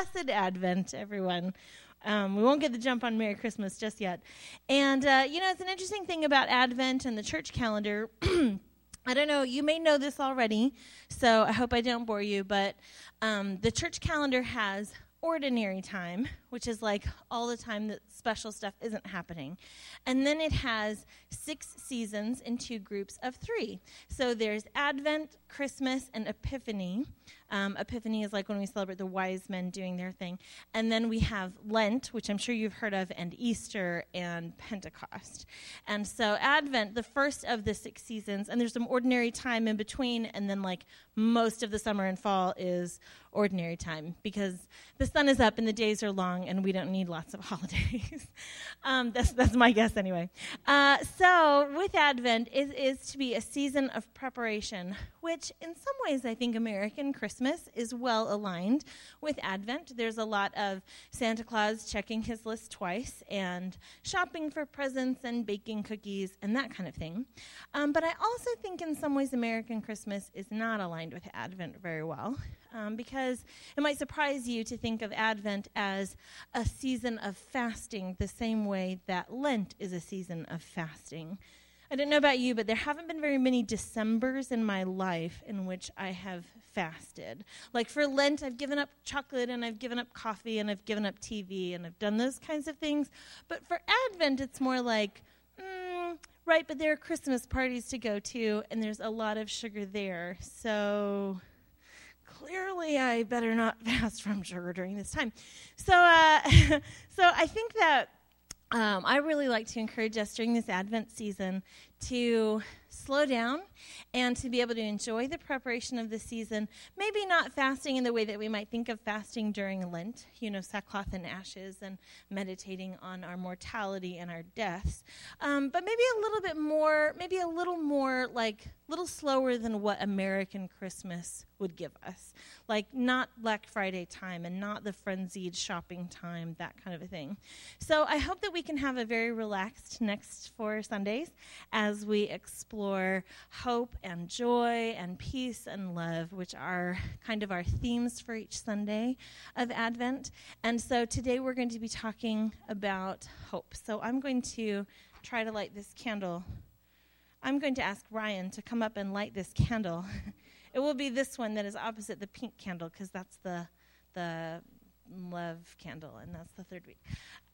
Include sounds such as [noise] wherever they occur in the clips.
blessed Advent, everyone. Um, we won't get the jump on Merry Christmas just yet. And, uh, you know, it's an interesting thing about Advent and the church calendar. [clears throat] I don't know, you may know this already, so I hope I don't bore you, but um, the church calendar has ordinary time, which is like all the time that special stuff isn't happening. And then it has six seasons in two groups of three. So there's Advent, Christmas, and Epiphany. Um, Epiphany is like when we celebrate the wise men doing their thing. And then we have Lent, which I'm sure you've heard of, and Easter and Pentecost. And so Advent, the first of the six seasons, and there's some ordinary time in between, and then like most of the summer and fall is ordinary time because the sun is up and the days are long and we don't need lots of [laughs] holidays. um, that's, that's my guess anyway. Uh, so, with Advent, it is to be a season of preparation, which in some ways I think American Christmas is well aligned with Advent. There's a lot of Santa Claus checking his list twice and shopping for presents and baking cookies and that kind of thing. Um, but I also think in some ways American Christmas is not aligned with Advent very well um, because it might surprise you to think of Advent as a season of fasting the same way that Lent is a season of fasting. I don't know about you, but there haven't been very many Decembers in my life in which I have fasted. Like for Lent, I've given up chocolate and I've given up coffee and I've given up TV and I've done those kinds of things. But for Advent, it's more like, mm, right, but there are Christmas parties to go to and there's a lot of sugar there. So clearly I better not [laughs] fast from sugar during this time. So, uh, [laughs] so I think that um, I really like to encourage us during this Advent season to slow down and to be able to enjoy the preparation of the season. Maybe not fasting in the way that we might think of fasting during Lent, you know, sackcloth and ashes and meditating on our mortality and our deaths, um, but maybe a little bit more, maybe a little more like, a little slower than what American Christmas would give us. Like, not Black Friday time and not the frenzied shopping time, that kind of a thing. So, I hope that we can have a very relaxed next four Sundays as we explore hope and joy and peace and love, which are kind of our themes for each Sunday of Advent. And so, today we're going to be talking about hope. So, I'm going to try to light this candle. I'm going to ask Ryan to come up and light this candle. [laughs] It will be this one that is opposite the pink candle because that's the the love candle, and that's the third week.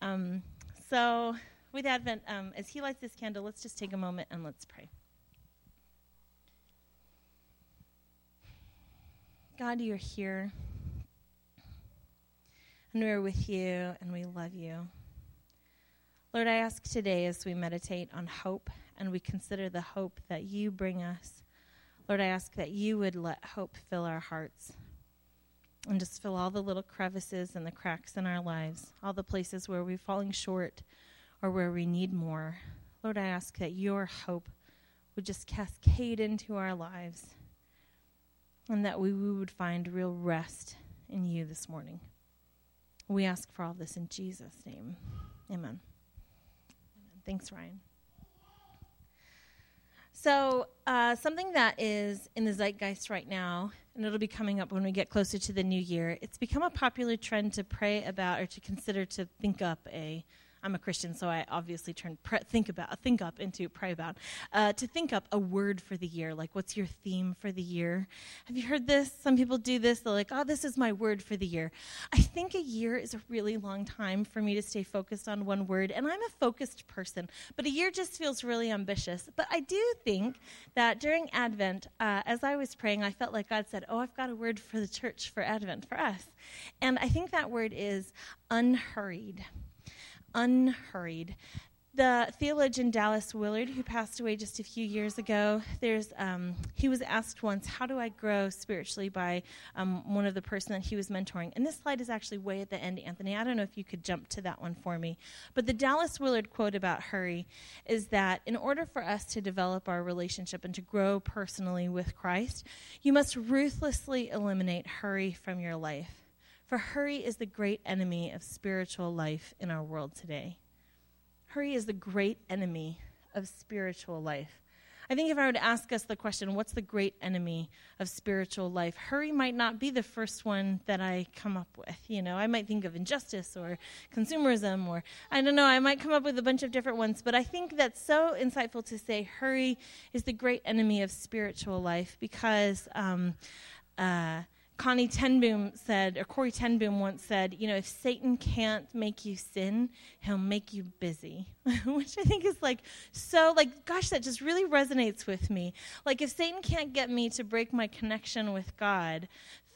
Um, so, with Advent, um, as he lights this candle, let's just take a moment and let's pray. God, you're here, and we're with you, and we love you. Lord, I ask today as we meditate on hope and we consider the hope that you bring us Lord, I ask that you would let hope fill our hearts and just fill all the little crevices and the cracks in our lives, all the places where we're falling short or where we need more. Lord, I ask that your hope would just cascade into our lives and that we, we would find real rest in you this morning. We ask for all this in Jesus' name. Amen. Amen. Thanks, Ryan. So, uh, something that is in the zeitgeist right now, and it'll be coming up when we get closer to the new year, it's become a popular trend to pray about or to consider to think up a I'm a Christian, so I obviously turn pre- think about think up into pray about uh, to think up a word for the year. Like, what's your theme for the year? Have you heard this? Some people do this. They're like, "Oh, this is my word for the year." I think a year is a really long time for me to stay focused on one word, and I'm a focused person. But a year just feels really ambitious. But I do think that during Advent, uh, as I was praying, I felt like God said, "Oh, I've got a word for the church for Advent for us," and I think that word is unhurried unhurried. The theologian Dallas Willard, who passed away just a few years ago, there's um, he was asked once, "How do I grow spiritually?" by um, one of the person that he was mentoring. And this slide is actually way at the end, Anthony. I don't know if you could jump to that one for me. But the Dallas Willard quote about hurry is that in order for us to develop our relationship and to grow personally with Christ, you must ruthlessly eliminate hurry from your life. For hurry is the great enemy of spiritual life in our world today. Hurry is the great enemy of spiritual life. I think if I were to ask us the question, what's the great enemy of spiritual life? Hurry might not be the first one that I come up with. You know, I might think of injustice or consumerism or I don't know, I might come up with a bunch of different ones, but I think that's so insightful to say hurry is the great enemy of spiritual life because um, uh, Connie Ten Boom said, or Corrie Ten Boom once said, you know, if Satan can't make you sin, he'll make you busy. [laughs] Which I think is like so, like, gosh, that just really resonates with me. Like, if Satan can't get me to break my connection with God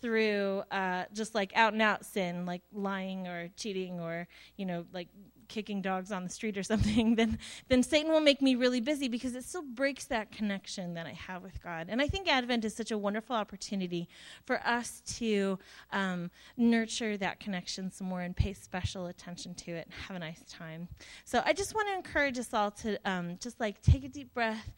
through uh, just like out and out sin, like lying or cheating or, you know, like kicking dogs on the street or [laughs] something, then then Satan will make me really busy because it still breaks that connection that I have with God. And I think Advent is such a wonderful opportunity for us to um, nurture that connection some more and pay special attention to it and have a nice time. So I just want to encourage us all to um, just like take a deep breath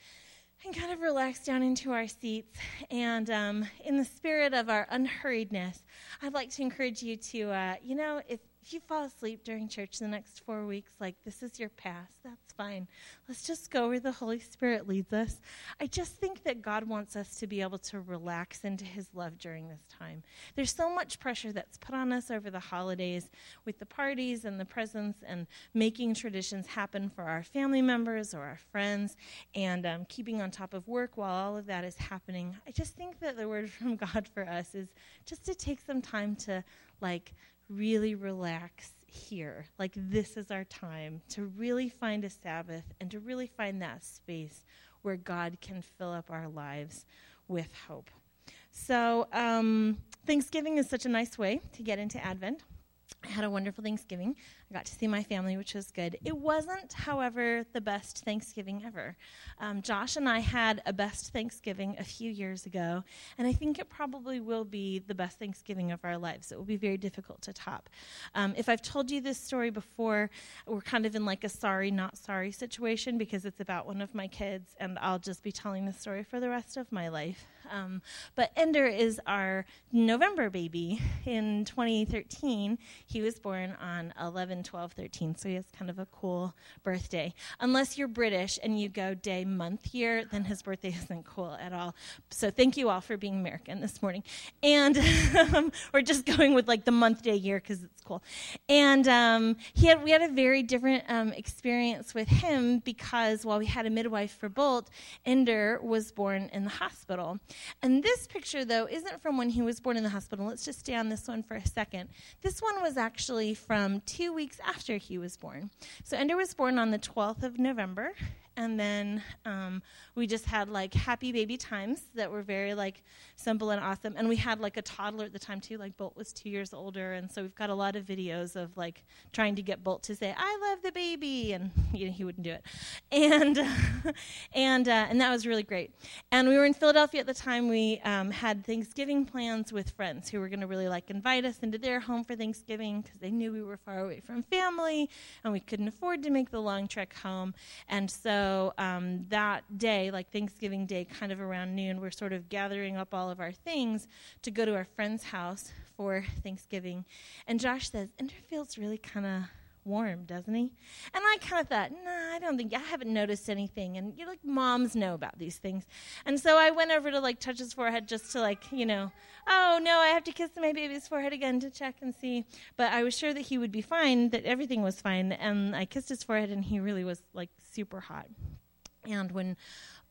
and kind of relax down into our seats. And um, in the spirit of our unhurriedness, I'd like to encourage you to, uh, you know, if if you fall asleep during church the next four weeks, like this is your past, that's fine. Let's just go where the Holy Spirit leads us. I just think that God wants us to be able to relax into His love during this time. There's so much pressure that's put on us over the holidays with the parties and the presents and making traditions happen for our family members or our friends and um, keeping on top of work while all of that is happening. I just think that the word [laughs] from God for us is just to take some time to, like, really relax here. Like, this is our time to really find a Sabbath and to really find that space where God can fill up our lives with hope. So, um, Thanksgiving is such a nice way to get into Advent. I had a wonderful Thanksgiving. I got to see my family, which was good. It wasn't, however, the best Thanksgiving ever. Um, Josh and I had a best Thanksgiving a few years ago, and I think it probably will be the best Thanksgiving of our lives. It will be very difficult to top. Um, if I've told you this story before, we're kind of in like a sorry, not sorry situation because it's about one of my kids, and I'll just be telling the story for the rest of my life. Um, but Ender is our November baby. In 2013, he was born on 11 12 13, so he has kind of a cool birthday. Unless you're British and you go day, month, year, then his birthday [laughs] isn't cool at all. So thank you all for being American this morning. And [laughs] um, we're just going with like the month, day, year because it's cool. And um, he had, we had a very different um, experience with him because while we had a midwife for Bolt, Ender was born in the hospital. And this picture, though, isn't from when he was born in the hospital. Let's just stay on this one for a second. This one was actually from two weeks after he was born. So Ender was born on the 12th of November, and then um, we just had like happy baby times that were very like simple and awesome. And we had like a toddler at the time too like bolt was two years older. And so we've got a lot of videos of like trying to get bolt to say i love the baby and [laughs] you know, he wouldn't do it. And [laughs] and uh, and that was really great. And we were in philadelphia at the time. We um, had thanksgiving plans with friends who were going to really like invite us into their home for thanksgiving because they knew we were far away from family and we couldn't afford to make the long trek home. And so so um, that day, like Thanksgiving Day, kind of around noon, we're sort of gathering up all of our things to go to our friend's house for Thanksgiving. And Josh says, Ender feels really kind of warm, doesn't he? And I kind of thought, nah, I don't think I haven't noticed anything. And you like moms know about these things. And so I went over to like touch his forehead just to like, you know, oh no, I have to kiss my baby's forehead again to check and see. But I was sure that he would be fine, that everything was fine. And I kissed his forehead and he really was like super hot. And when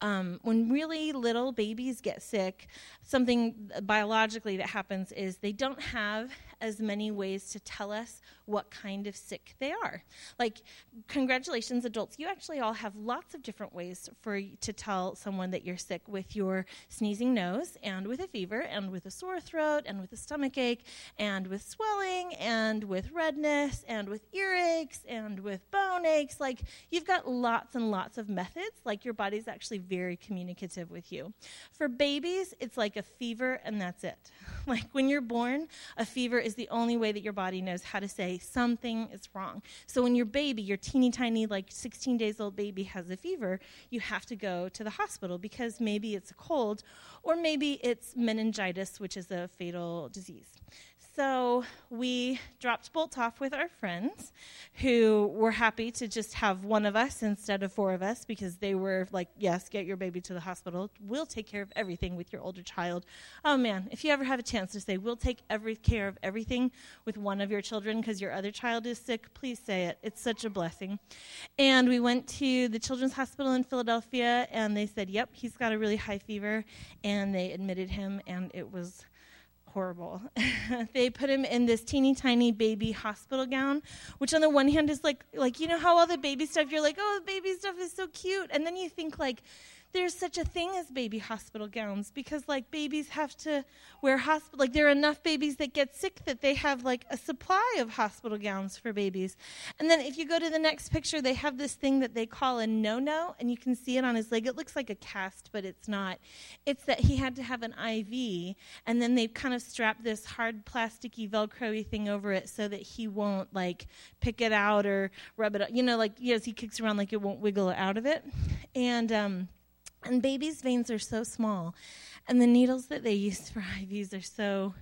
um, when really little babies get sick, something biologically that happens is they don't have as many ways to tell us what kind of sick they are. Like, congratulations, adults, you actually all have lots of different ways for to tell someone that you're sick with your sneezing nose, and with a fever, and with a sore throat, and with a stomach ache, and with swelling, and with redness, and with earaches, and with bone aches. Like, you've got lots and lots of methods. Like, your body's actually very communicative with you. For babies, it's like a fever, and that's it. [laughs] Like, when you're born, a fever is is the only way that your body knows how to say something is wrong. So when your baby, your teeny tiny, like 16 days old baby, has a fever, you have to go to the hospital because maybe it's a cold or maybe it's meningitis, which is a fatal disease. So we dropped Bolt off with our friends who were happy to just have one of us instead of four of us because they were like, yes, get your baby to the hospital. We'll take care of everything with your older child. Oh man, if you ever have a chance to say, we'll take every care of everything with one of your children because your other child is sick, please say it. It's such a blessing. And we went to the Children's Hospital in Philadelphia and they said, yep, he's got a really high fever. And they admitted him and it was horrible. [laughs] they put him in this teeny tiny baby hospital gown, which on the one hand is like like you know how all the baby stuff you're like, "Oh, the baby stuff is so cute." And then you think like there's such a thing as baby hospital gowns because like babies have to wear hospital like there are enough babies that get sick that they have like a supply of hospital gowns for babies. And then if you go to the next picture they have this thing that they call a no-no and you can see it on his leg. It looks like a cast but it's not. It's that he had to have an iv and then they kind of strap this hard plasticky velcro y thing over it so that he won't like pick it out or rub it you know like yes he kicks around like it won't wiggle out of it. And um and babies' veins are so small, and the needles that they use for [laughs] IVs are so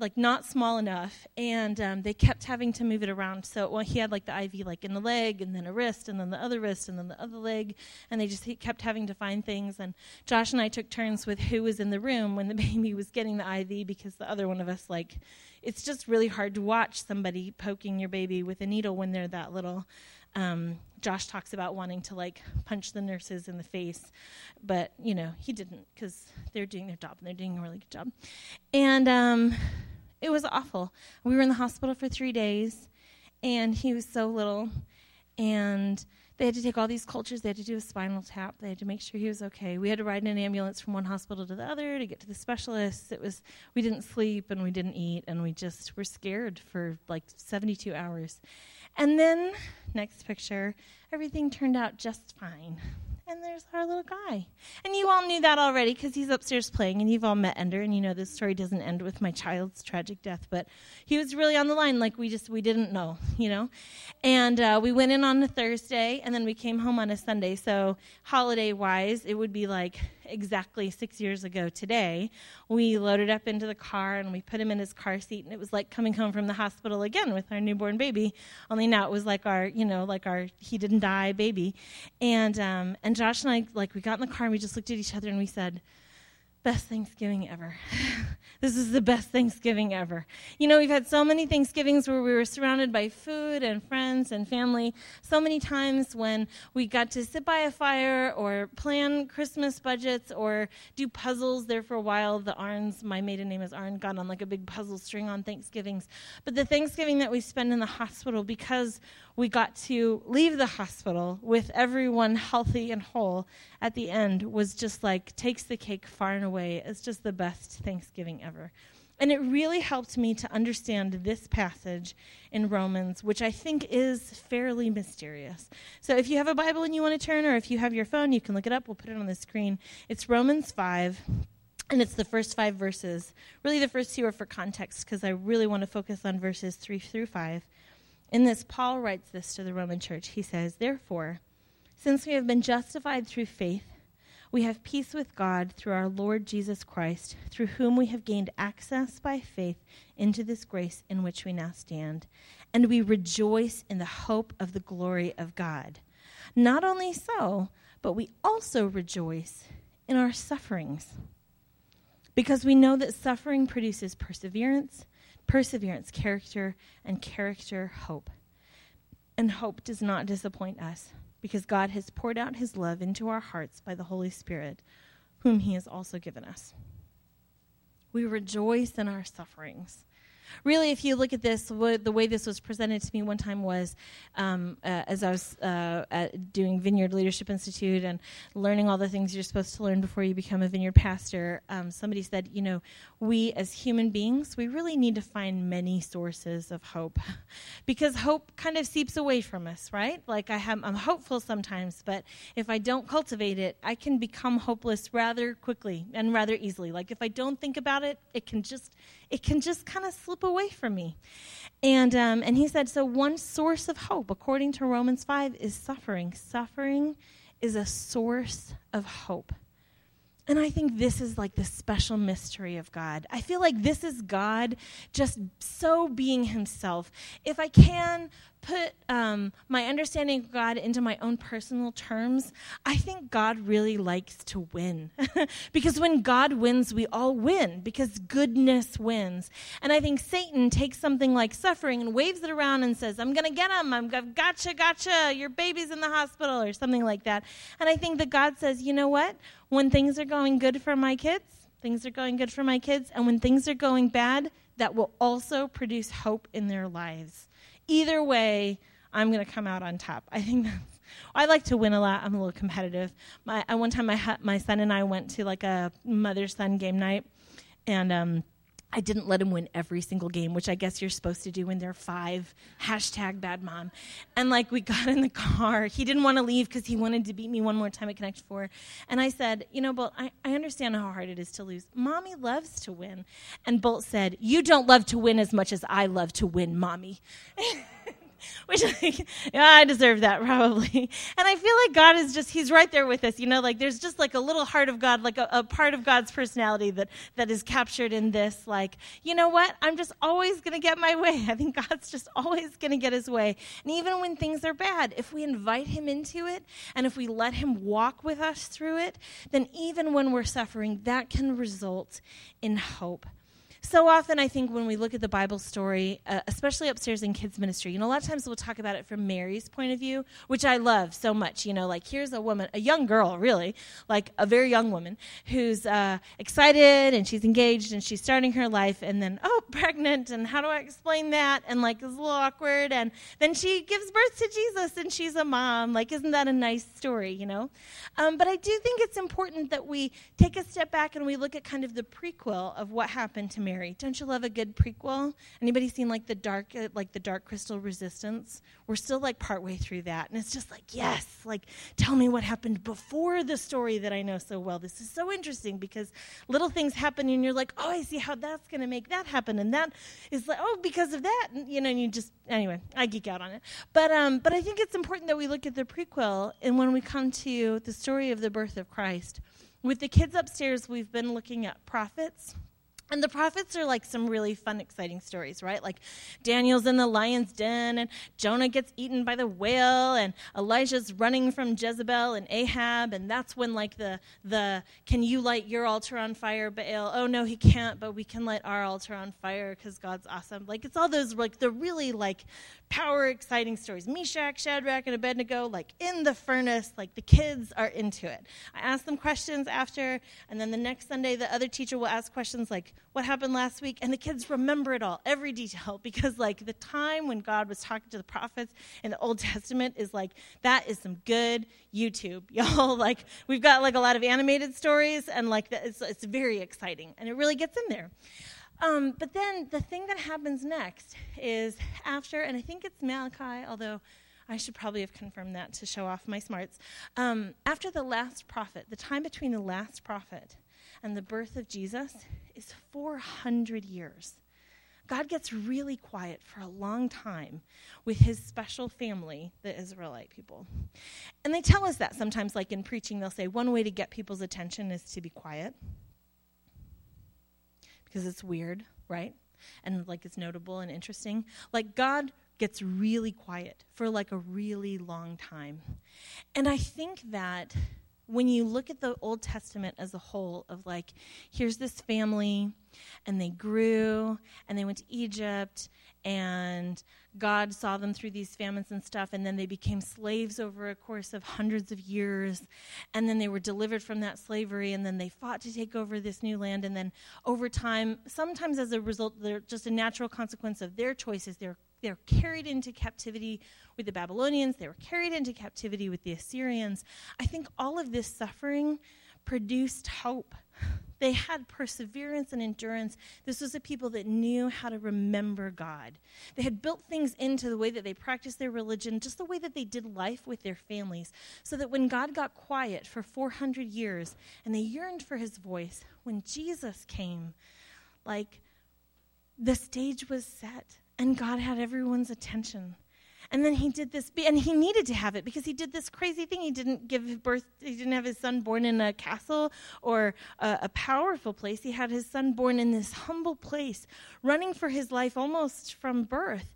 like not small enough and um, they kept having to move it around. So well, he had like the iv like in the leg and then a wrist and then the other wrist and then the other leg and they just kept having to find things. And josh and i took turns with who was in the room when the [laughs] baby was getting the iv because the other one of us like it's just really hard to watch somebody poking your baby with a needle when they're that little um, Josh talks about wanting to like punch the nurses in the face, but you know he didn't because they're doing their job and they're doing a really good job. And um, it was awful. We were in the hospital for three days, and he was so little, and they had to take all these cultures. They had to do a spinal tap. They had to make sure he was okay. We had to ride in an ambulance from one hospital to the other to get to the specialists. It was we didn't sleep and we didn't eat and we just were scared for like 72 hours. And then, next picture, everything turned out just fine. And there's our little guy. And you all knew that already because he's upstairs playing, and you've all met Ender, and you know this story doesn't end with my child's tragic death, but he was really on the line, like we just we didn't know, you know. And uh, we went in on a Thursday, and then we came home on a Sunday. So holiday wise, it would be like exactly six years ago today, we loaded up into the car and we put him in his car seat, and it was like coming home from the hospital again with our newborn baby. Only now it was like our, you know, like our he didn't die baby, and um, and Josh and I like we got in the car and we just looked at each other and we said, best Thanksgiving ever. [laughs] this is the best Thanksgiving ever. You know, we've had so many Thanksgivings where we were surrounded by food and friends and family. So many times when we got to sit by a fire or plan Christmas budgets or do puzzles. There for a while, the Arns, my maiden name is Arn, got on like a big puzzle string on Thanksgivings. But the Thanksgiving that we spend in the hospital because we got to leave the hospital with everyone healthy and whole at the end was just like takes the cake far and away. It's just the best Thanksgiving ever. And it really helped me to understand this passage in Romans, which I think is fairly mysterious. So if you have a Bible and you want to turn, or if you have your phone, you can look it up. We'll put it on the screen. It's Romans 5. And it's the first five verses. Really, the first two are for context because I really want to focus on verses three through five. In this, Paul writes this to the Roman church. He says, Therefore, since we have been justified through faith, we have peace with God through our Lord Jesus Christ, through whom we have gained access by faith into this grace in which we now stand. And we rejoice in the hope of the glory of God. Not only so, but we also rejoice in our sufferings. Because we know that suffering produces perseverance perseverance, character, and character, hope. And hope does not disappoint us because God has poured out his love into our hearts by the Holy Spirit, whom he has also given us. We rejoice in our sufferings really, if you look at this, the way this was presented to me one time was um, uh, as I was uh, doing Vineyard Leadership Institute and learning all the things you're supposed to learn before you become a vineyard pastor. Um, somebody said, you know, we as human beings, we really need to find many sources of hope [laughs] because hope kind of seeps away from us, right? Like I have, I'm hopeful sometimes, but if I don't cultivate it, I can become hopeless rather quickly and rather easily. Like if I don't think about it, it can just it can just kind of slip away from me. And, um, and he said, so one source of hope, according to Romans 5, is suffering. Suffering is a source of hope. And I think this is like the special mystery of God. I feel like this is God just so being Himself. If I can put um, my understanding of God into my own personal terms, I think God really likes to win. [laughs] because when God wins, we all win, because goodness wins. And I think Satan takes something like suffering and waves it around and says, I'm going to get him. I'm gotcha, gotcha. Your baby's in the hospital, or something like that. And I think that God says, you know what? When things are going good for my kids, things are going good for my kids. And when things are going bad, that will also produce hope in their lives either way, I'm going to come out on top. I think that's. I like to win a lot. I'm a little competitive. My I, one time, my my son and I went to like a mother son game night, and um, I didn't let him win every single game, which I guess you're supposed to do when they're five. Hashtag bad mom. And like we [laughs] got in the car. He didn't want to leave because he wanted to beat me one more time at Connect Four. And I said, you know, Bolt, I, I understand how hard it is to lose. Mommy loves to win. And Bolt said, You don't love to win as much as I love to win, mommy. [laughs] [laughs] which like, yeah, I deserve that [laughs] probably. And I feel like God is just, he's right there with us, you know, like there's just like a little heart of God, like a, a part of God's personality that, that is captured in this, like, you know what? I'm just always going to get my way. [laughs] I think God's just always going to get his way. And even when things are bad, if we invite him into it and if we let him walk with us through it, then even when we're suffering, that can result in hope so often I think when we look at the Bible story, uh, especially upstairs in kids ministry, you know, a lot of times we'll talk about it from Mary's point of view, which I love so much. You know, like here's a woman, a young girl, really, like a very young woman who's uh, excited and she's engaged and she's starting her life, and then oh, [laughs] pregnant, and how do I explain that? And like it's a little awkward, and then she gives birth to Jesus and she's a mom. Like, isn't that a nice story? You know, um, but I do think it's important that we take a step back and we look at kind of the prequel of what happened to Mary. Don't you love a good prequel? Anybody seen like the dark, uh, like the Dark Crystal Resistance? We're still like partway through that, and it's just like, yes, like tell me what happened before the story that I know so well. This is so interesting because little things happen, and you're like, oh, I see how that's going to make that happen, and that is like, oh, because of that, and, you know, and you just anyway, I geek out on it. But um, but I think it's important that we look at the prequel, and when we come to the story of the birth of Christ. With the kids upstairs, we've been looking at prophets and the prophets are like some really fun, exciting stories, right? Like Daniel's in the lion's den, and Jonah gets eaten by the whale, and Elijah's running from Jezebel and Ahab, and that's when like the the can you light your altar on fire, Baal? Oh no, he can't, but we can light our altar on fire because God's awesome. Like it's all those like the really like power exciting stories. Meshach, Shadrach, and Abednego, like in the furnace, like the kids are into it. I ask them questions after, and then the next Sunday, the other teacher will ask questions like, What happened last week? And the kids remember it all, every detail, [laughs] because like the time when God was talking to the prophets in the Old Testament is like, that is some good YouTube, [laughs] y'all. like, we've got like a lot of animated stories, and like, it's, it's very exciting, and it really gets in there. Um, but then the thing that happens next is after, and I think it's Malachi, although I should probably have confirmed that to show off my smarts. Um, after the last prophet, the time between the last prophet and the birth of Jesus is 400 years. God gets really quiet for a long time with his special family, the Israelite people. And they tell us that sometimes, like in preaching, they'll say one way to get people's attention is to be quiet because it's weird, right? And like it's notable and interesting. Like God gets really quiet for like a really long time. And I think that when you look at the Old Testament as a whole, of like, here's this family, and they grew, and they went to Egypt, and God saw them through these famines and stuff, and then they became slaves over a course of hundreds of years. And then they were delivered from that slavery, and then they fought to take over this new land. And then over time, sometimes as a result, they're just a natural consequence of their choices, they're they're carried into captivity with the Babylonians, they were carried into captivity with the Assyrians. I think all of this suffering produced hope. They had perseverance and endurance. This was a people that knew how to remember God. They had built things into the way that they practiced their religion, just the way that they did life with their families, so that when God got quiet for 400 years and they yearned for his voice, when Jesus came, like the stage was set and God had everyone's attention. And then he did this, and he needed to have it because he did this crazy thing. He didn't give birth, he didn't have his son born in a castle or a, a powerful place. He had his son born in this humble place, running for his life almost from birth.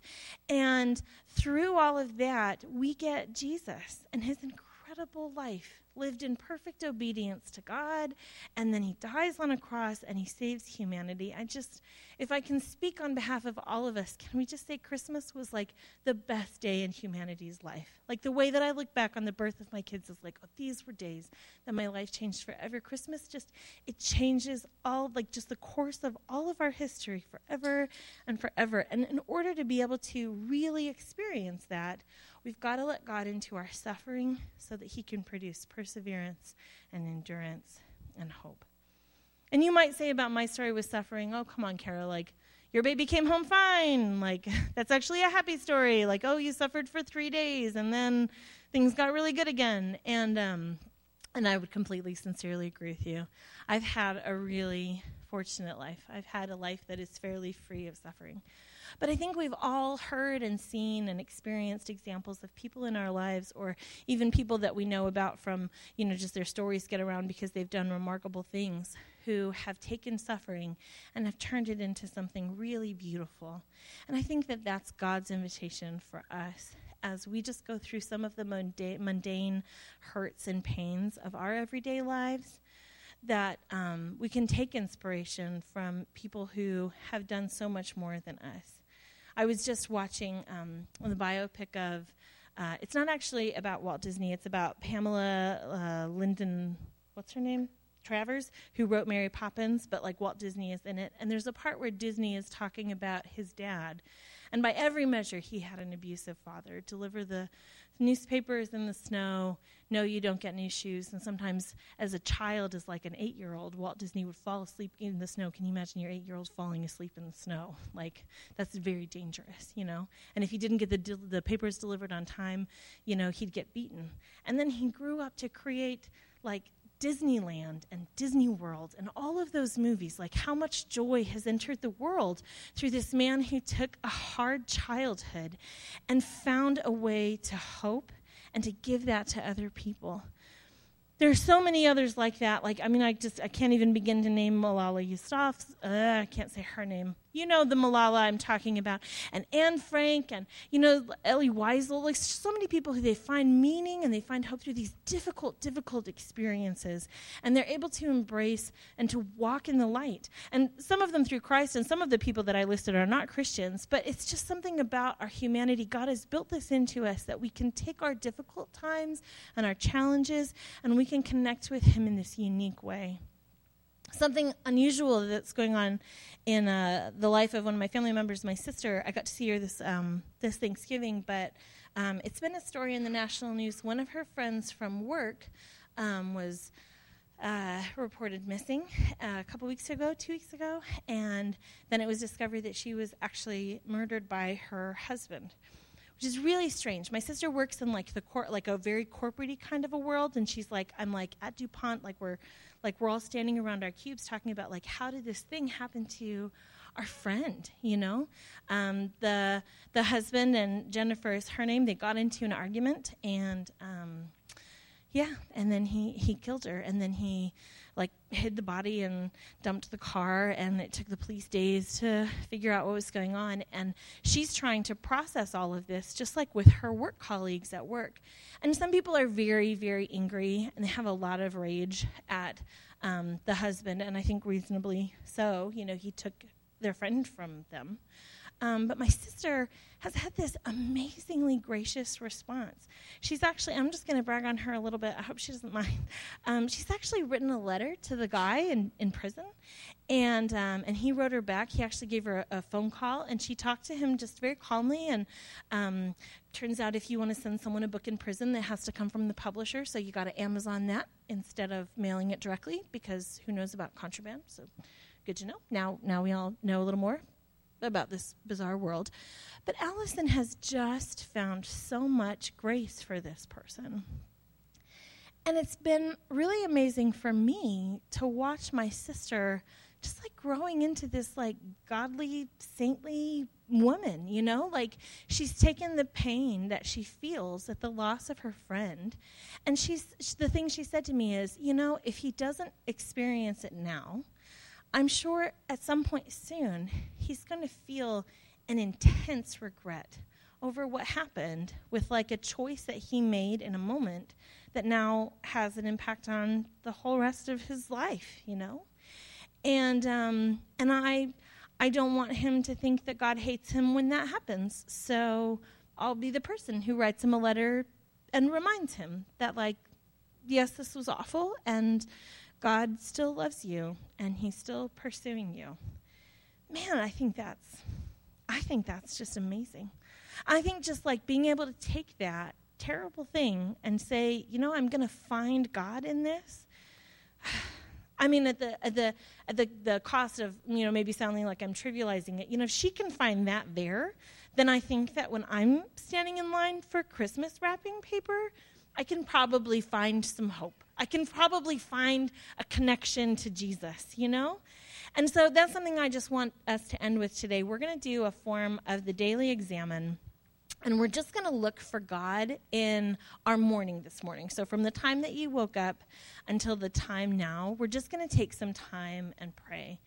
And through all of that, we get Jesus and his incredible life lived in perfect obedience to God, and then he dies on a cross and he saves humanity. I just, if I can speak on behalf of all of us, can we just say Christmas was like the best day in humanity's life? Like the way that I look back on the birth of my kids is like, oh, these were days that my life changed forever. Christmas just, it changes all, like just the course of all of our history forever and forever. And in order to be able to really experience that, we've got to let God into our suffering so that he can produce perseverance and endurance and hope. And you might say about my story with suffering, oh, come on, Kara, like, your baby came home fine. Like, [laughs] that's actually a happy story. Like, oh, you suffered for three days and then things got really good again. And, um, and I would completely, sincerely agree with you. I've had a really fortunate life. I've had a life that is fairly free of suffering. But I think we've all heard and seen and experienced examples of people in our lives, or even people that we know about from, you know, just their stories get around because they've done remarkable things, who have taken suffering and have turned it into something really beautiful. And I think that that's God's invitation for us as we just go through some of the mundane hurts and pains of our everyday lives that um, we can take inspiration from people who have done so much more than us. I was just watching um, the biopic of. Uh, it's not actually about Walt Disney. It's about Pamela uh, Lyndon. What's her name? Travers, who wrote Mary Poppins, but like Walt Disney is in it. And there's a part where Disney is talking about his dad. And by every measure, he had an abusive father. Deliver the newspapers in the snow. No, you don't get new shoes. And sometimes, as a child, as like an eight year old, Walt Disney would fall asleep in the snow. Can you imagine your eight year old falling asleep in the snow? Like, that's very dangerous, you know? And if he didn't get the, the papers delivered on time, you know, he'd get beaten. And then he grew up to create, like, Disneyland and Disney World and all of those movies, like how much joy has entered the world through this man who took a hard childhood and found a way to hope and to give that to other people. There are so many others like that. Like, I mean, I just I can't even begin to name Malala Yousafzai. Uh, I can't say her name. You know the Malala I'm talking about, and Anne Frank, and you know Elie Wiesel. Like so many people who they find meaning and they find hope through these difficult, difficult experiences, and they're able to embrace and to walk in the light. And some of them through Christ, and some of the people that I listed are not Christians. But it's just something about our humanity. God has built this into us that we can take our difficult times and our challenges, and we can connect with Him in this unique way something unusual that's going on in uh, the life of one of my family members, my sister. I got to see her this um, this Thanksgiving, but um, it's been a story in the national news. One of her friends from work um, was uh, reported missing uh, a couple weeks ago, two weeks ago, and then it was discovered that she was actually murdered by her husband which is really strange. My sister works in like the court, like a very corporatey kind of a world, and she's like, I'm like at DuPont, like we're like we're all standing around our cubes talking about like how did this thing happen to our friend you know? Um, the the husband and jennifer is her name. They got into an argument and um, yeah and then he he killed her and then he like hid the body and dumped the car and it took the police days to figure out what was going on. And she's trying to process all of this just like with her work colleagues at work. And some people are very very angry and they have a lot of rage at um, the husband and i think reasonably so. You know he took their friend from them um, but my sister has had this amazingly gracious response. She's actually, I'm just going to brag on her a little bit. I hope she doesn't [laughs] mind. Um, she's actually written a letter to the guy in, in prison, and um, and he wrote her back. He actually gave her a, a, phone call, and she talked to him just very calmly. And um, turns out, if you want to send someone a book in prison, that has to come from the publisher. So you got to Amazon that instead of mailing it directly, because who knows about contraband? So good to know. Now, now we all know a little more about this bizarre world. But Allison has just found so much grace for this person. And it's been really amazing for me to watch my sister just like growing into this like godly, saintly woman, you know? Like she's taken the pain that she feels at the loss of her friend. And she's the thing she said to me is, you know, if he doesn't experience it now, I'm sure at some point soon he's going to feel an intense regret over what happened with like a choice that he made in a moment that now has an impact on the whole rest of his life, you know? And um, and I I don't want him to think that God hates him when that happens. So I'll be the person who writes him a letter and reminds him that, like, yes, this was awful, and God still loves you, and He's still pursuing you. Man, I think that's, I think that's just amazing. I think just like being able to take that terrible thing and say, you know, I'm going to find God in this. [sighs] I mean, at the at the at the the cost of you know maybe sounding like I'm trivializing it. You know, if she can find that there, then I think that when I'm standing in line for Christmas wrapping paper, I can probably find some hope. I can probably find a connection to Jesus. You know. And so that's something I just want us to end with today. We're going to do a form of the daily examen. And we're just going to look for God in our morning this morning. So, from the time that you woke up until the time now, we're just going to take some time and pray.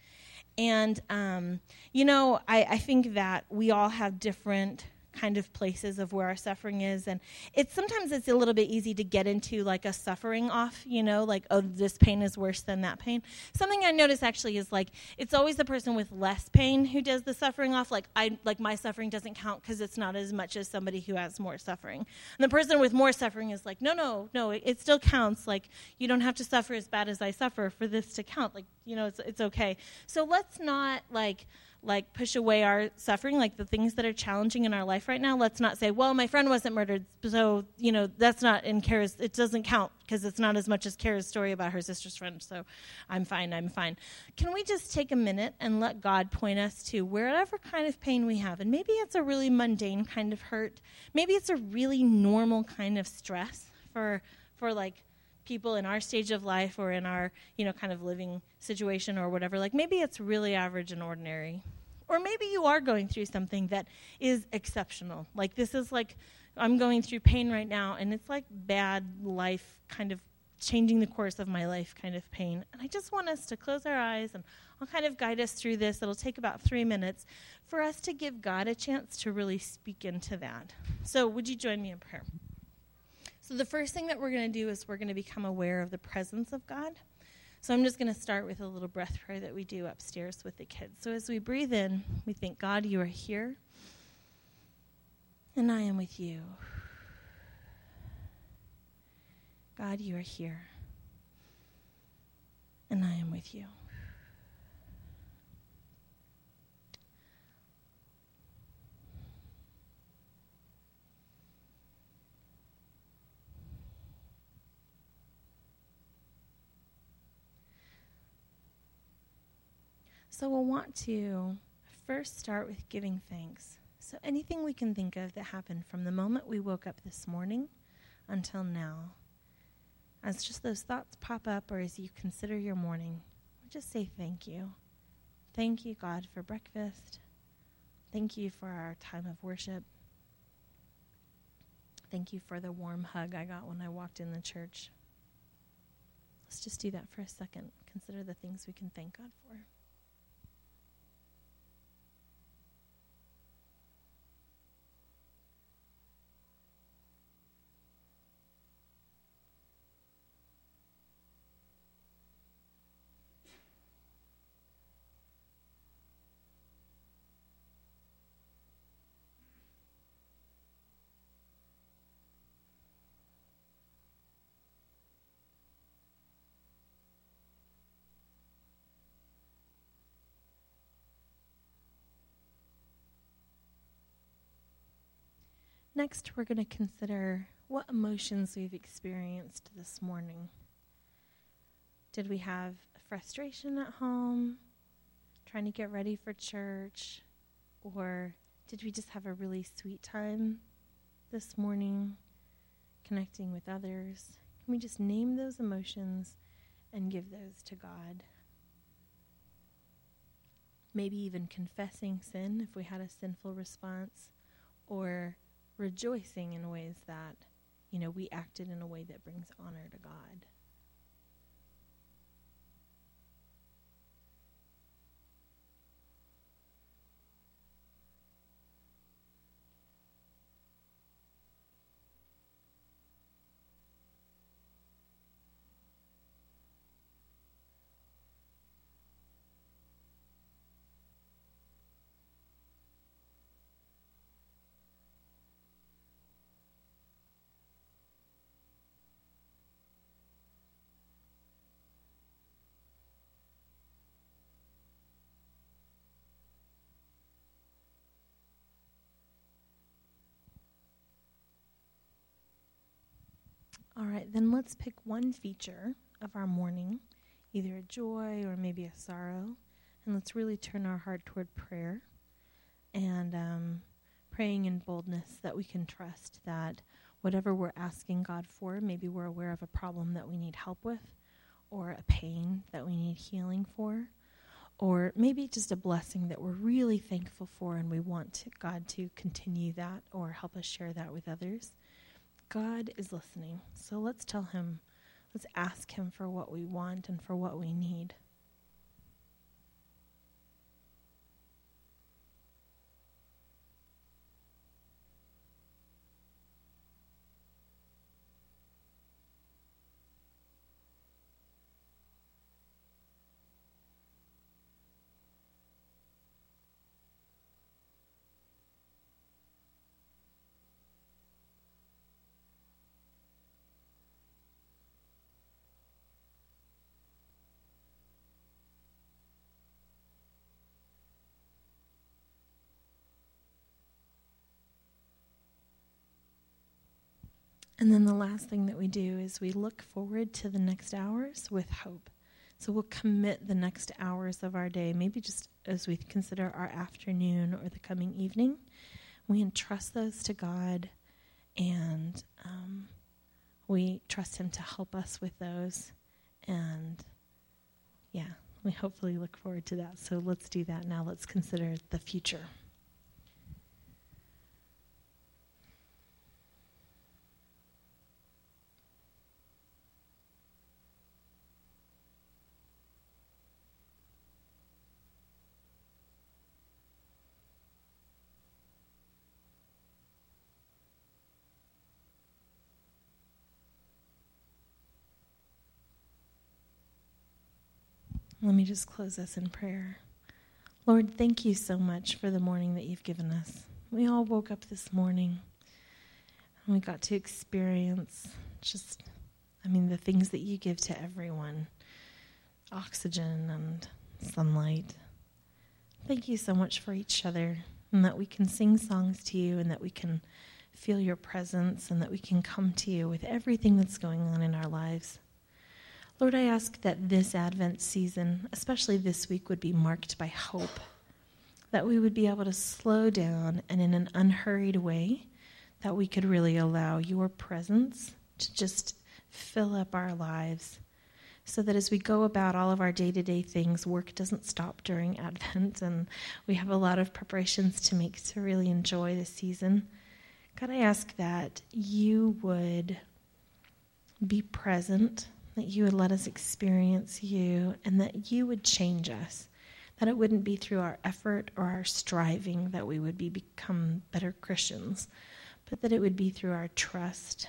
And, um, you know, I, I think that we all have different kind of places of where our suffering is. And it's sometimes it's a little bit easy to get into like a suffering off you know like oh this pain is worse than that pain. Something i notice actually is like it's always the person with less pain who does the suffering off. Like i like my suffering doesn't count because it's not as much as somebody who has more suffering. And the person with more suffering is like no no no it, it still counts. Like you don't have to suffer as bad as i suffer for this to count. Like you know it's, it's okay. So let's not like like push away our suffering, like the things that are challenging in our life right now. Let's not say, well, my friend wasn't murdered, so you know that's not in Kara's. It doesn't count because it's not as much as Kara's story about her sister's friend. So I'm fine. I'm fine. Can we just take a minute and let God point us to wherever kind of pain we have, and maybe it's a really mundane kind of hurt, maybe it's a really normal kind of stress for for like people in our stage of life or in our you know kind of living situation or whatever like maybe it's really average and ordinary or maybe you are going through something that is exceptional. Like this is like I'm going through pain right now and it's like bad life kind of changing the course of my life kind of pain. And I just want us to close our eyes and I'll kind of guide us through this. It'll take about 3 minutes for us to give God a chance to really speak into that. So, would you join me in prayer? So, the first thing that we're going to do is we're going to become aware of the presence of God. So I'm just going to start with a little breath prayer that we do upstairs with the kids. So as we breathe in, we think, God, you are here, and I am with you. God, you are here, and I am with you. So we'll want to first start with giving thanks. So anything we can think of that happened from the moment we woke up this morning until now, as just those thoughts pop up or as you consider your morning, just say thank you. Thank you, God, for breakfast. Thank you for our time of worship. Thank you for the warm hug I got when I walked in the church. Let's just do that for a second. Consider the things we can thank God for. Next, we're going to consider what emotions we've experienced this morning. Did we have frustration at home, trying to get ready for church, or did we just have a really sweet time this morning, connecting with others? Can we just name those emotions and give those to God? maybe even confessing sin if we had a sinful response, or rejoicing in ways that, you know, we acted in a way that brings honor to God. All right, then let's pick one feature of our morning, either a joy or maybe a sorrow, and let's really turn our heart toward prayer and um, praying in boldness that we can trust that whatever we're asking God for, maybe we're aware of a problem that we need help with, or a pain that we need healing for, or maybe just a blessing that we're really thankful for and we want God to continue that or help us share that with others God is listening. So let's tell him, let's ask him for what we want and for what we need. And then the last thing that we do is we look forward to the next hours with hope. So we'll commit the next hours of our day, maybe just as we consider our afternoon or the coming evening. We entrust those to God and um, we trust Him to help us with those. And yeah, we hopefully look forward to that. So let's do that now. Let's consider the future. Let me just close us in prayer. Lord, thank you so much for the morning that you've given us. We all woke up this morning and we got to experience just, I mean, the things that you give to everyone oxygen and sunlight. Thank you so much for each other and that we can sing songs to you and that we can feel your presence and that we can come to you with everything that's going on in our lives. Lord, I ask that this Advent season, especially this week, would be marked by hope. That we would be able to slow down and in an unhurried way, that we could really allow your presence to just fill up our lives. So that as we go about all of our day to day things, work doesn't stop during [laughs] Advent, and we have a lot of preparations to make to really enjoy the season. God, I ask that you would be present that you would let us experience you and that you would change us. That it wouldn't be through our effort or our striving that we would be, become better Christians, but that it would be through our trust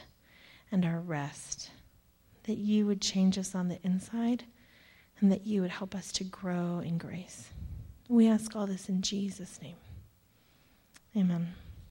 and our rest. That you would change us on the inside and that you would help us to grow in grace. We ask all this in Jesus' name. Amen.